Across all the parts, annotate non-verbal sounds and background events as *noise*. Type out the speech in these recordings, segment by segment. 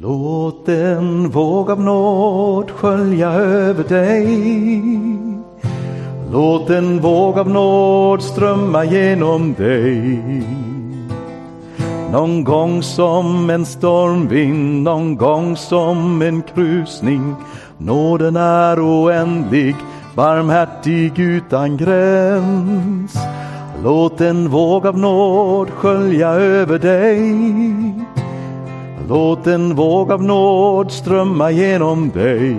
Låt en våg av nåd skölja över dig. Låt en våg av nåd strömma genom dig. Någon gång som en stormvind, någon gång som en krusning. Nåden är oändlig, barmhärtig utan gräns. Låt en våg av nåd skölja över dig. Låt en våg av nåd strömma genom dig.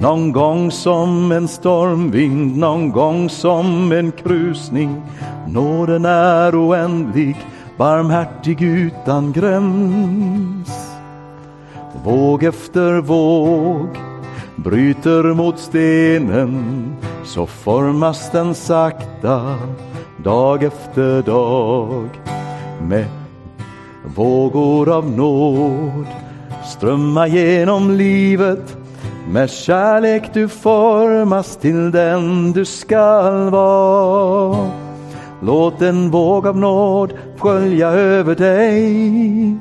Någon gång som en stormvind, någon gång som en krusning. Nåden är oändlig, barmhärtig utan gräns. Våg efter våg bryter mot stenen så formas den sakta dag efter dag med vågor av nåd strömma genom livet med kärlek du formas till den du skall vara. Låt en våg av nåd skölja över dig.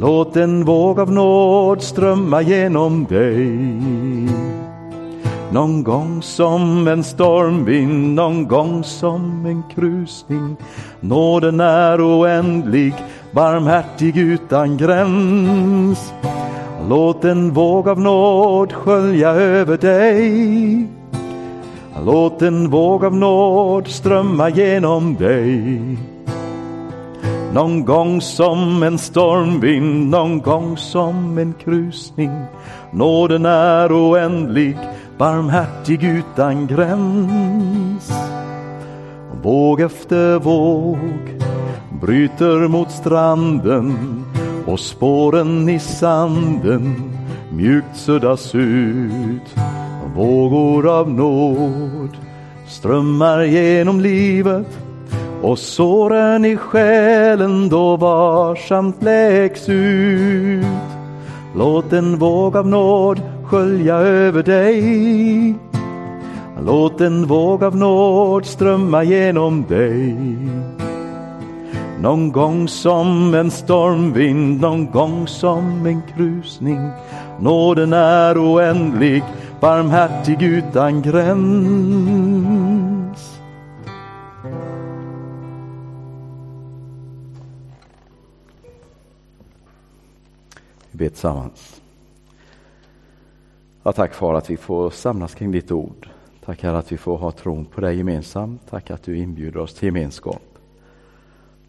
Låt en våg av nåd strömma genom dig. Någon gång som en stormvind, någon gång som en krusning. Nåden är oändlig, barmhärtig utan gräns. Låt en våg av nåd skölja över dig. Låt en våg av nåd strömma genom dig. Någon gång som en stormvind, någon gång som en krusning. Nåden är oändlig, barmhärtig utan gräns. Våg efter våg bryter mot stranden och spåren i sanden mjukt suddas ut. Vågor av nåd strömmar genom livet och såren i själen då varsamt läks ut. Låt en våg av nåd skölja över dig. Låt en våg av nåd strömma genom dig. Någon gång som en stormvind, någon gång som en krusning. Nåden är oändlig, barmhärtig utan gräns. Vi ber tillsammans. Ja, tack far att vi får samlas kring ditt ord. Tack Herre att vi får ha tron på dig gemensamt. Tack att du inbjuder oss till gemenskap.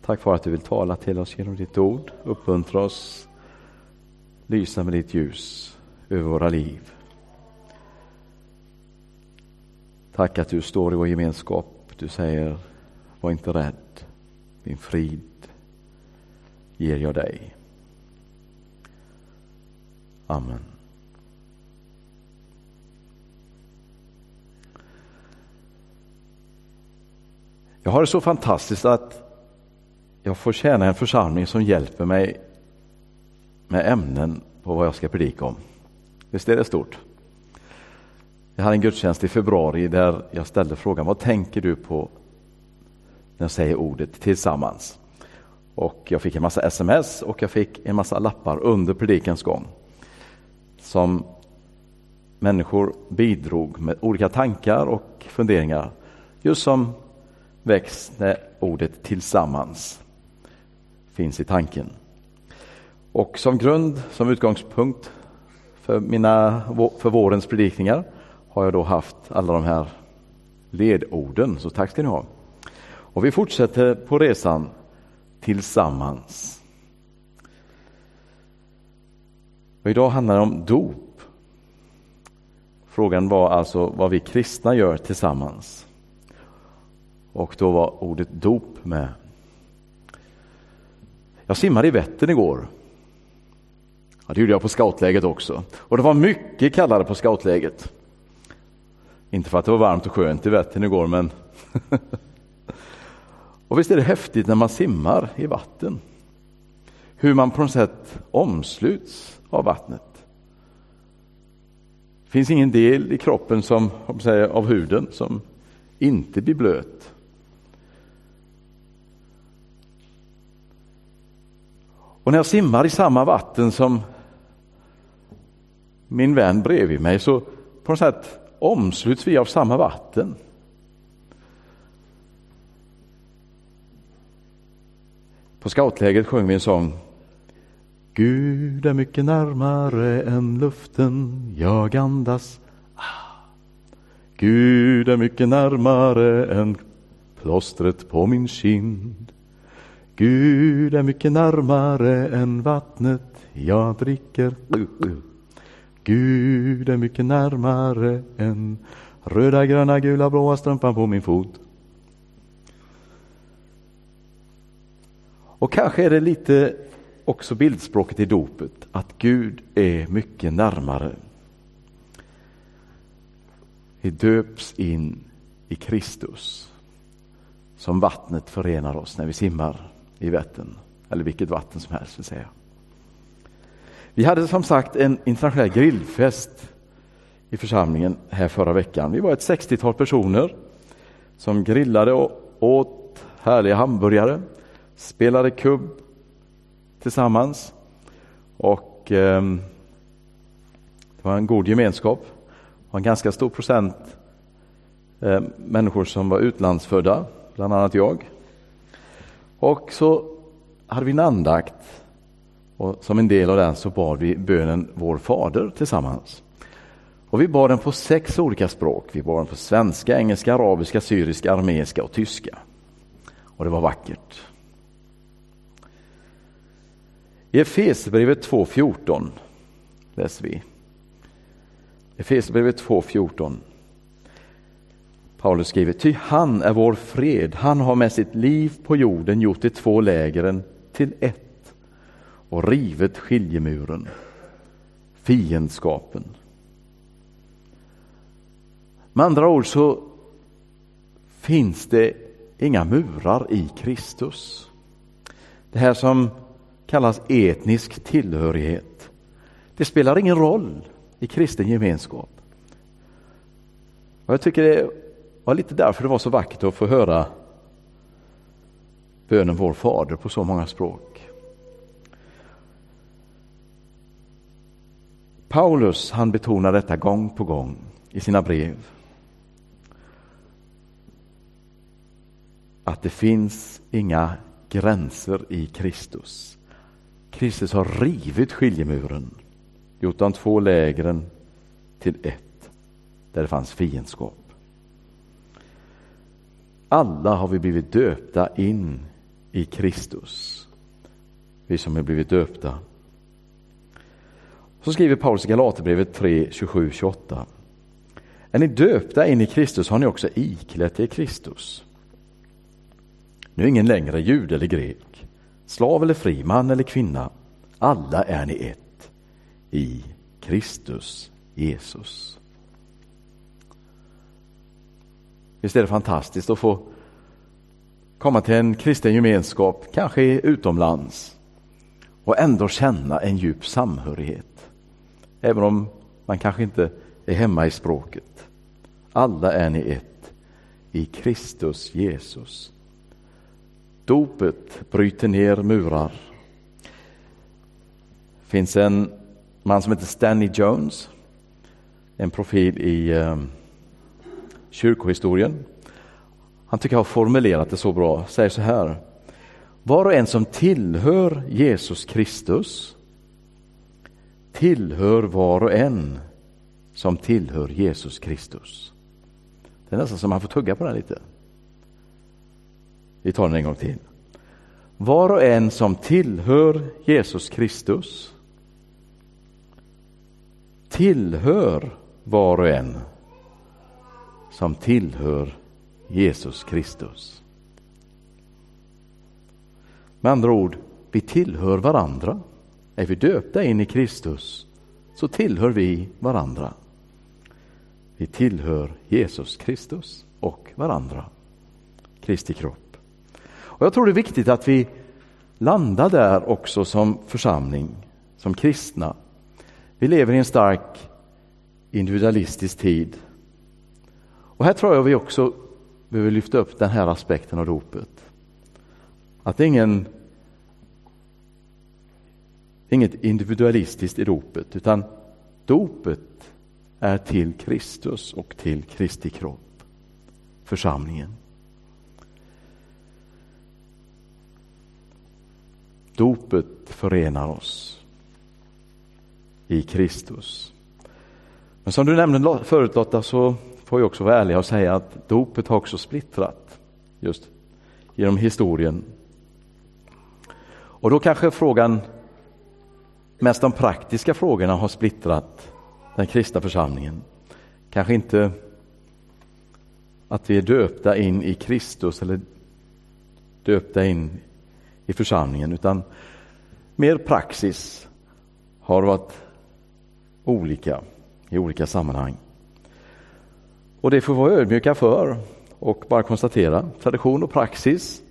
Tack för att du vill tala till oss genom ditt ord, uppmuntra oss, lysa med ditt ljus över våra liv. Tack att du står i vår gemenskap. Du säger, var inte rädd, min frid ger jag dig. Amen. Jag har det så fantastiskt att jag får tjäna en församling som hjälper mig med ämnen på vad jag ska predika om. Visst är det stort? Jag hade en gudstjänst i februari där jag ställde frågan vad tänker du på när jag säger ordet tillsammans? Och jag fick en massa sms och jag fick en massa lappar under predikens gång som människor bidrog med olika tankar och funderingar just som väcks när ordet tillsammans finns i tanken. Och som grund, som utgångspunkt för, mina, för vårens predikningar har jag då haft alla de här ledorden, så tack ska ni ha. Och vi fortsätter på resan tillsammans. Och idag handlar det om dop. Frågan var alltså vad vi kristna gör tillsammans. Och då var ordet dop med. Jag simmade i Vättern igår. Ja, det gjorde jag på scoutläget också. Och det var mycket kallare på scoutläget. Inte för att det var varmt och skönt i Vättern igår, men *laughs* och visst är det häftigt när man simmar i vatten. Hur man på något sätt omsluts av vattnet. Det finns ingen del i kroppen som, säger, av huden som inte blir blöt Och när jag simmar i samma vatten som min vän bredvid mig så på något sätt omsluts vi av samma vatten. På scoutlägret sjöng vi en sång. Gud är mycket närmare än luften jag andas. Ah. Gud är mycket närmare än plåstret på min kind. Gud är mycket närmare än vattnet jag dricker. Gud är mycket närmare än röda, gröna, gula, blåa strumpan på min fot. Och kanske är det lite också bildspråket i dopet, att Gud är mycket närmare. Vi döps in i Kristus som vattnet förenar oss när vi simmar i Vättern, eller vilket vatten som helst vill säga. Vi hade som sagt en internationell grillfest i församlingen här förra veckan. Vi var ett 60-tal personer som grillade och åt härliga hamburgare, spelade kubb tillsammans och eh, det var en god gemenskap. Det var en ganska stor procent eh, människor som var utlandsfödda, bland annat jag. Och så hade vi en andakt och som en del av den så bad vi bönen Vår Fader tillsammans. Och vi bad den på sex olika språk. Vi bad den på svenska, engelska, arabiska, syriska, armeniska och tyska. Och det var vackert. I Efesierbrevet 2.14 läser vi. Efesierbrevet 2.14 Paulus skriver, ty han är vår fred, han har med sitt liv på jorden gjort de två lägren till ett och rivit skiljemuren, fiendskapen. Med andra ord så finns det inga murar i Kristus. Det här som kallas etnisk tillhörighet. Det spelar ingen roll i kristen gemenskap. Och jag tycker det var lite därför det var så vackert att få höra bönen Vår Fader på så många språk. Paulus han betonar detta gång på gång i sina brev. Att det finns inga gränser i Kristus. Kristus har rivit skiljemuren, gjort de två lägren till ett, där det fanns fiendskap. Alla har vi blivit döpta in i Kristus. Vi som har blivit döpta. Så skriver Paulus i Galaterbrevet 3, 27, 28. Är ni döpta in i Kristus har ni också iklätt er Kristus. Nu är ingen längre jude eller grek, slav eller fri, man eller kvinna. Alla är ni ett i Kristus Jesus. Visst är det fantastiskt att få komma till en kristen gemenskap, kanske utomlands och ändå känna en djup samhörighet. Även om man kanske inte är hemma i språket. Alla är ni ett i Kristus Jesus. Dopet bryter ner murar. Det finns en man som heter Stanley Jones, en profil i eh, kyrkohistorien. Han tycker jag har formulerat det så bra, säger så här. Var och en som tillhör Jesus Kristus tillhör var och en som tillhör Jesus Kristus. Det är nästan som man får tugga på den lite. Vi tar den en gång till. Var och en som tillhör Jesus Kristus tillhör var och en som tillhör Jesus Kristus. Med andra ord, vi tillhör varandra. Är vi döpta in i Kristus så tillhör vi varandra. Vi tillhör Jesus Kristus och varandra, Kristi kropp. Och Jag tror det är viktigt att vi landar där också som församling, som kristna. Vi lever i en stark individualistisk tid och här tror jag vi också behöver lyfta upp den här aspekten av dopet. Att det ingen inget individualistiskt i dopet, utan dopet är till Kristus och till Kristi kropp, församlingen. Dopet förenar oss i Kristus. Men som du nämnde förut Lotta, så får jag också vara ärlig och säga att dopet har också splittrat just genom historien. Och då kanske frågan, mest de praktiska frågorna har splittrat den kristna församlingen. Kanske inte att vi är döpta in i Kristus eller döpta in i församlingen, utan mer praxis har varit olika i olika sammanhang. Och det får vi vara ödmjuka för och bara konstatera, tradition och praxis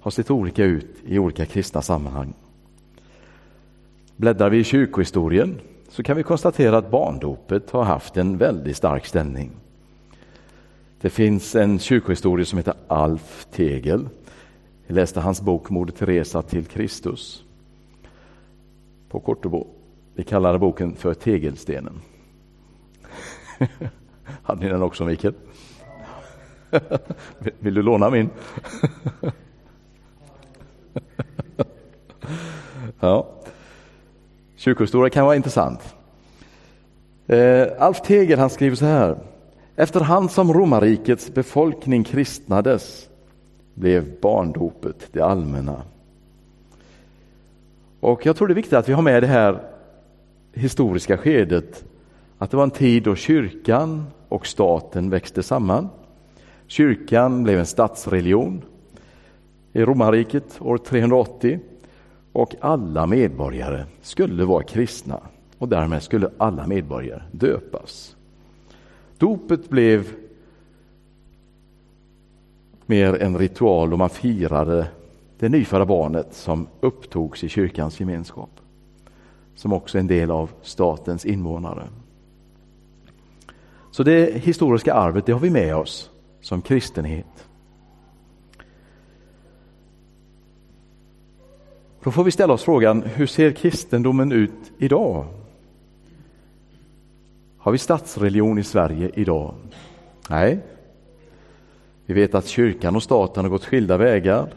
har sett olika ut i olika kristna sammanhang. Bläddrar vi i kyrkohistorien så kan vi konstatera att barndopet har haft en väldigt stark ställning. Det finns en kyrkohistorie som heter Alf Tegel. Jag läste hans bok Moder Teresa till Kristus på Kortebo. Vi kallar boken för Tegelstenen. *laughs* Hade ni den också Mikael? *laughs* Vill du låna min? *laughs* ja. Kyrkohistoria kan vara intressant. Eh, Alf Tegel han skriver så här. Efterhand som romarrikets befolkning kristnades blev barndopet det allmänna. Och jag tror det är viktigt att vi har med det här historiska skedet, att det var en tid då kyrkan och staten växte samman. Kyrkan blev en statsreligion i romarriket år 380 och alla medborgare skulle vara kristna och därmed skulle alla medborgare döpas. Dopet blev mer en ritual och man firade det nyfödda barnet som upptogs i kyrkans gemenskap som också är en del av statens invånare. Så det historiska arvet det har vi med oss som kristenhet. Då får vi ställa oss frågan, hur ser kristendomen ut idag? Har vi statsreligion i Sverige idag? Nej. Vi vet att kyrkan och staten har gått skilda vägar.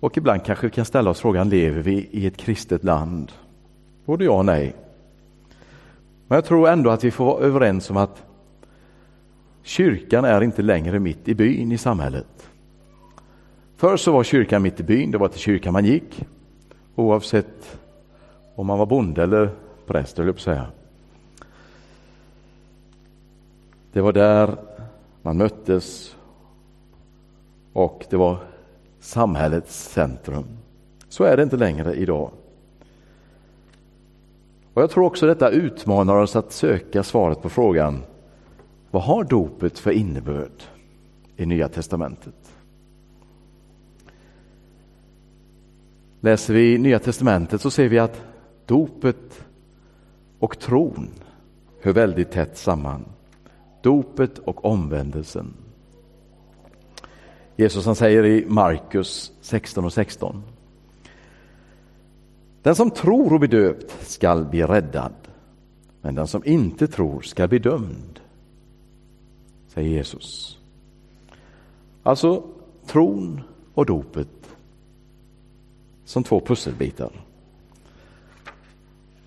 Och ibland kanske vi kan ställa oss frågan, lever vi i ett kristet land? Både ja och nej. Men jag tror ändå att vi får vara överens om att kyrkan är inte längre mitt i byn i samhället. Förr så var kyrkan mitt i byn, det var till kyrkan man gick. Oavsett om man var bonde eller präst, eller säga. Det var där man möttes och det var samhällets centrum. Så är det inte längre idag. Och Jag tror också detta utmanar oss att söka svaret på frågan vad har dopet för innebörd i Nya testamentet? Läser vi Nya testamentet så ser vi att dopet och tron hör väldigt tätt samman. Dopet och omvändelsen. Jesus han säger i Markus 16 och 16. Den som tror och blir döpt skall bli räddad, men den som inte tror skall bli dömd, säger Jesus. Alltså tron och dopet som två pusselbitar.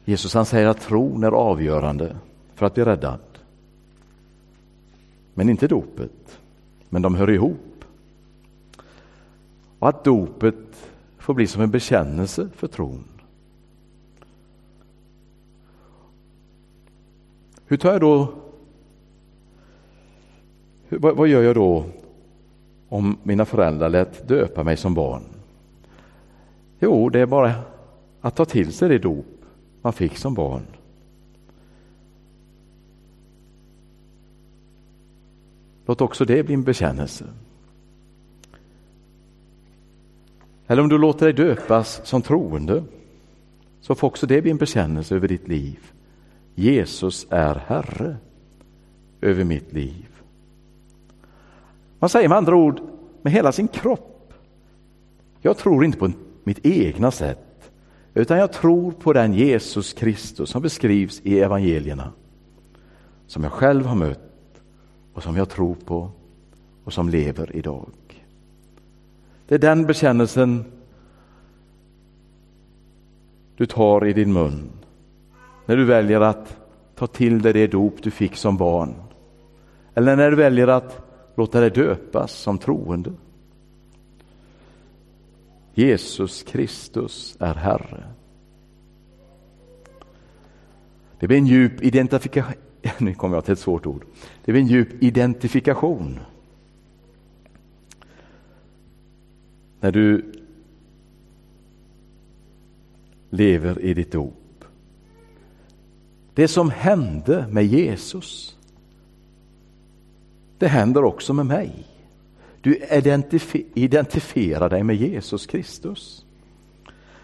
Jesus han säger att tron är avgörande för att bli räddad. Men inte dopet, men de hör ihop. Och att dopet får bli som en bekännelse för tron. Hur tar jag då vad gör jag då om mina föräldrar lät döpa mig som barn? Jo, det är bara att ta till sig det dop man fick som barn. Låt också det bli en bekännelse. Eller om du låter dig döpas som troende så får också det bli en bekännelse över ditt liv. Jesus är Herre över mitt liv. Man säger med andra ord med hela sin kropp. Jag tror inte på mitt egna sätt, utan jag tror på den Jesus Kristus som beskrivs i evangelierna, som jag själv har mött och som jag tror på och som lever idag. Det är den bekännelsen du tar i din mun när du väljer att ta till dig det dop du fick som barn. Eller när du väljer att låta dig döpas som troende. Jesus Kristus är Herre. Det blir en djup identifikation. *laughs* Nu kommer jag till ett svårt ord. Det blir en djup identifikation. När du lever i ditt dop. Det som hände med Jesus, det händer också med mig. Du identif identifierar dig med Jesus Kristus.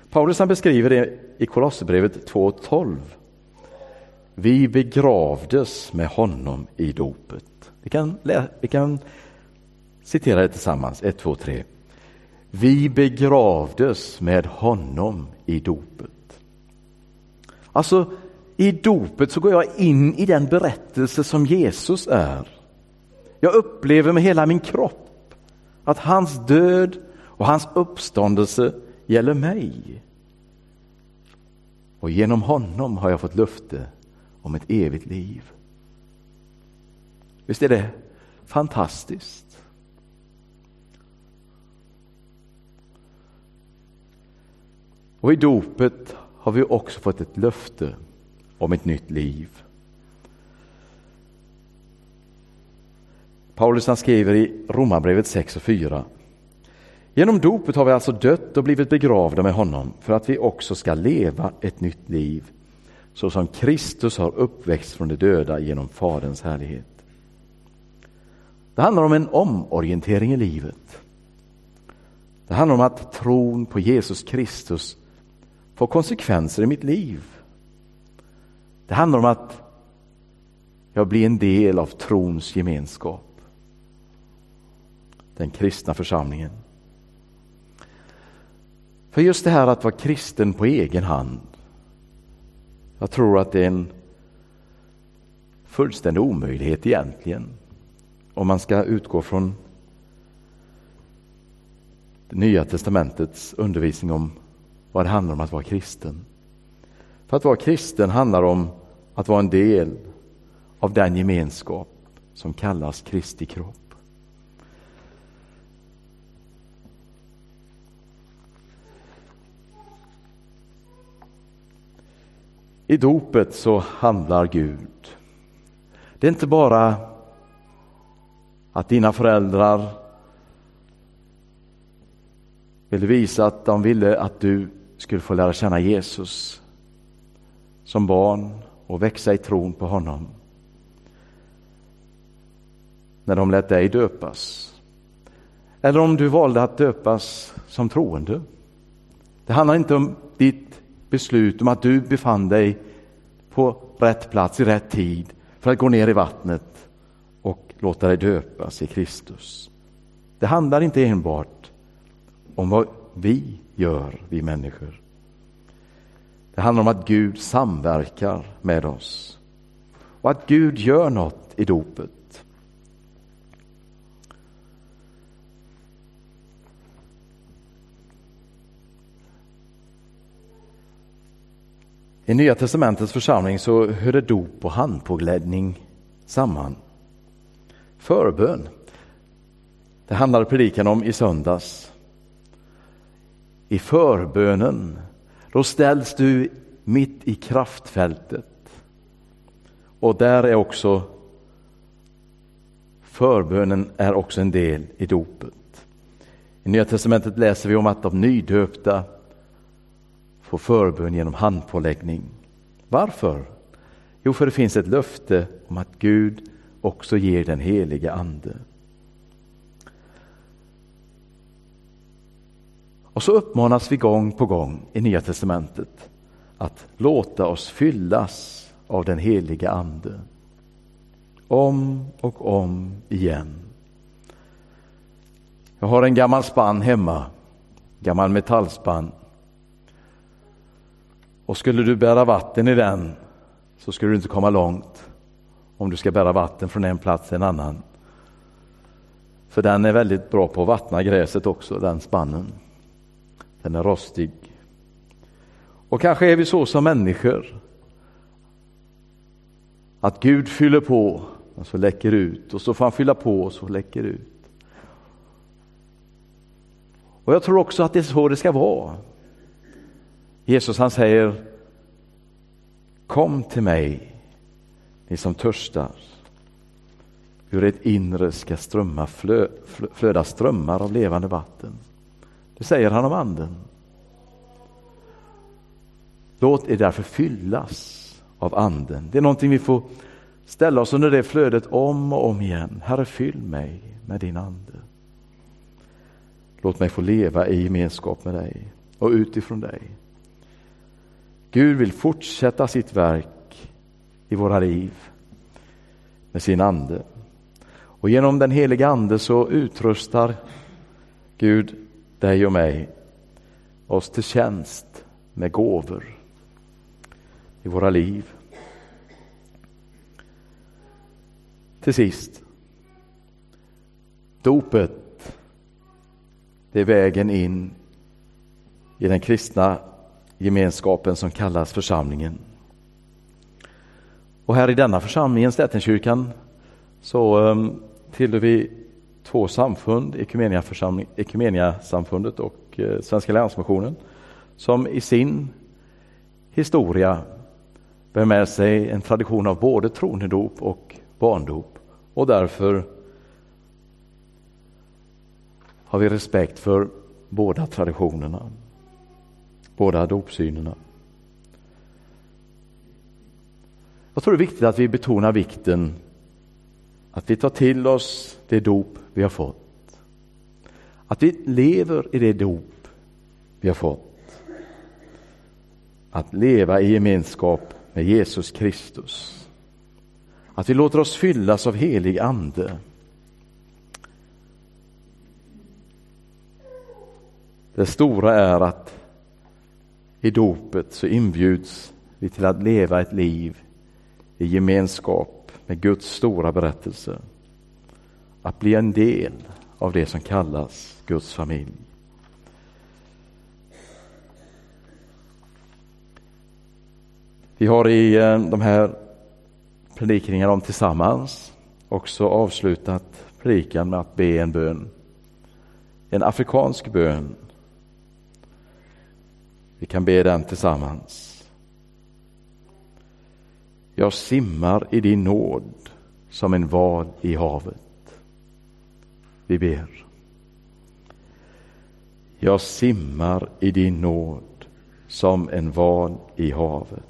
Paulus han beskriver det i Kolosserbrevet 2.12. Vi begravdes med honom i dopet. Vi kan, vi kan citera det tillsammans, 1, 2, 3. Vi begravdes med honom i dopet. Alltså, i dopet så går jag in i den berättelse som Jesus är. Jag upplever med hela min kropp att hans död och hans uppståndelse gäller mig. Och genom honom har jag fått löfte om ett evigt liv. Visst är det fantastiskt? Och i dopet har vi också fått ett löfte om ett nytt liv. Paulus han skriver i Romarbrevet 6 och 4. Genom dopet har vi alltså dött och blivit begravda med honom för att vi också ska leva ett nytt liv så som Kristus har uppväxt från de döda genom Faderns härlighet. Det handlar om en omorientering i livet. Det handlar om att tron på Jesus Kristus får konsekvenser i mitt liv. Det handlar om att jag blir en del av trons gemenskap. Den kristna församlingen. För just det här att vara kristen på egen hand. Jag tror att det är en fullständig omöjlighet egentligen. Om man ska utgå från det nya testamentets undervisning om vad det handlar om att vara kristen. För att vara kristen handlar om att vara en del av den gemenskap som kallas Kristi kropp. I dopet så handlar Gud. Det är inte bara att dina föräldrar ville visa att de ville att du skulle få lära känna Jesus som barn och växa i tron på honom. När de lät dig döpas. Eller om du valde att döpas som troende. Det handlar inte om ditt beslut om att du befann dig på rätt plats i rätt tid för att gå ner i vattnet och låta dig döpas i Kristus. Det handlar inte enbart om vad vi gör, vi människor. Det handlar om att Gud samverkar med oss och att Gud gör något i dopet. I Nya testamentets församling så hörde dop och handpåglädning samman. Förbön, det handlade predikan om i söndags. I förbönen då ställs du mitt i kraftfältet. Och där är också förbönen är också en del i dopet. I Nya testamentet läser vi om att de nydöpta får förbön genom handpåläggning. Varför? Jo, för det finns ett löfte om att Gud också ger den helige Ande. Och så uppmanas vi gång på gång i Nya testamentet att låta oss fyllas av den heliga Ande. Om och om igen. Jag har en gammal spann hemma, gammal metallspann. Och skulle du bära vatten i den så skulle du inte komma långt om du ska bära vatten från en plats till en annan. För den är väldigt bra på att vattna gräset också, den spannen. Den är rostig. Och kanske är vi så som människor. Att Gud fyller på och så läcker ut och så får han fylla på och så läcker ut. Och jag tror också att det är så det ska vara. Jesus han säger Kom till mig, ni som törstar. Ur ett inre ska strömma, flö, flöda strömmar av levande vatten. Det säger han om anden. Låt er därför fyllas av anden. Det är någonting vi får ställa oss under det flödet om och om igen. Herre, fyll mig med din ande. Låt mig få leva i gemenskap med dig och utifrån dig. Gud vill fortsätta sitt verk i våra liv med sin ande. Och genom den heliga ande så utrustar Gud dig och mig oss till tjänst med gåvor i våra liv. Till sist. Dopet, det är vägen in i den kristna gemenskapen som kallas församlingen. Och här i denna församling, Slättenkyrkan, så ehm, tillhör vi två samfund, Ekumeniasamfundet och eh, Svenska Länsmissionen, som i sin historia bär med sig en tradition av både tronedop och barndop och därför har vi respekt för båda traditionerna, båda dopsynerna. Jag tror det är viktigt att vi betonar vikten att vi tar till oss det dop vi har fått. Att vi lever i det dop vi har fått. Att leva i gemenskap med Jesus Kristus. Att vi låter oss fyllas av helig ande. Det stora är att i dopet så inbjuds vi till att leva ett liv i gemenskap med Guds stora berättelse. Att bli en del av det som kallas Guds familj. Vi har i eh, de här predikningarna om tillsammans också avslutat predikan med att be en bön. En afrikansk bön. Vi kan be den tillsammans. Jag simmar i din nåd som en val i havet. Vi ber. Jag simmar i din nåd som en val i havet.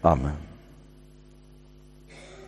Amen.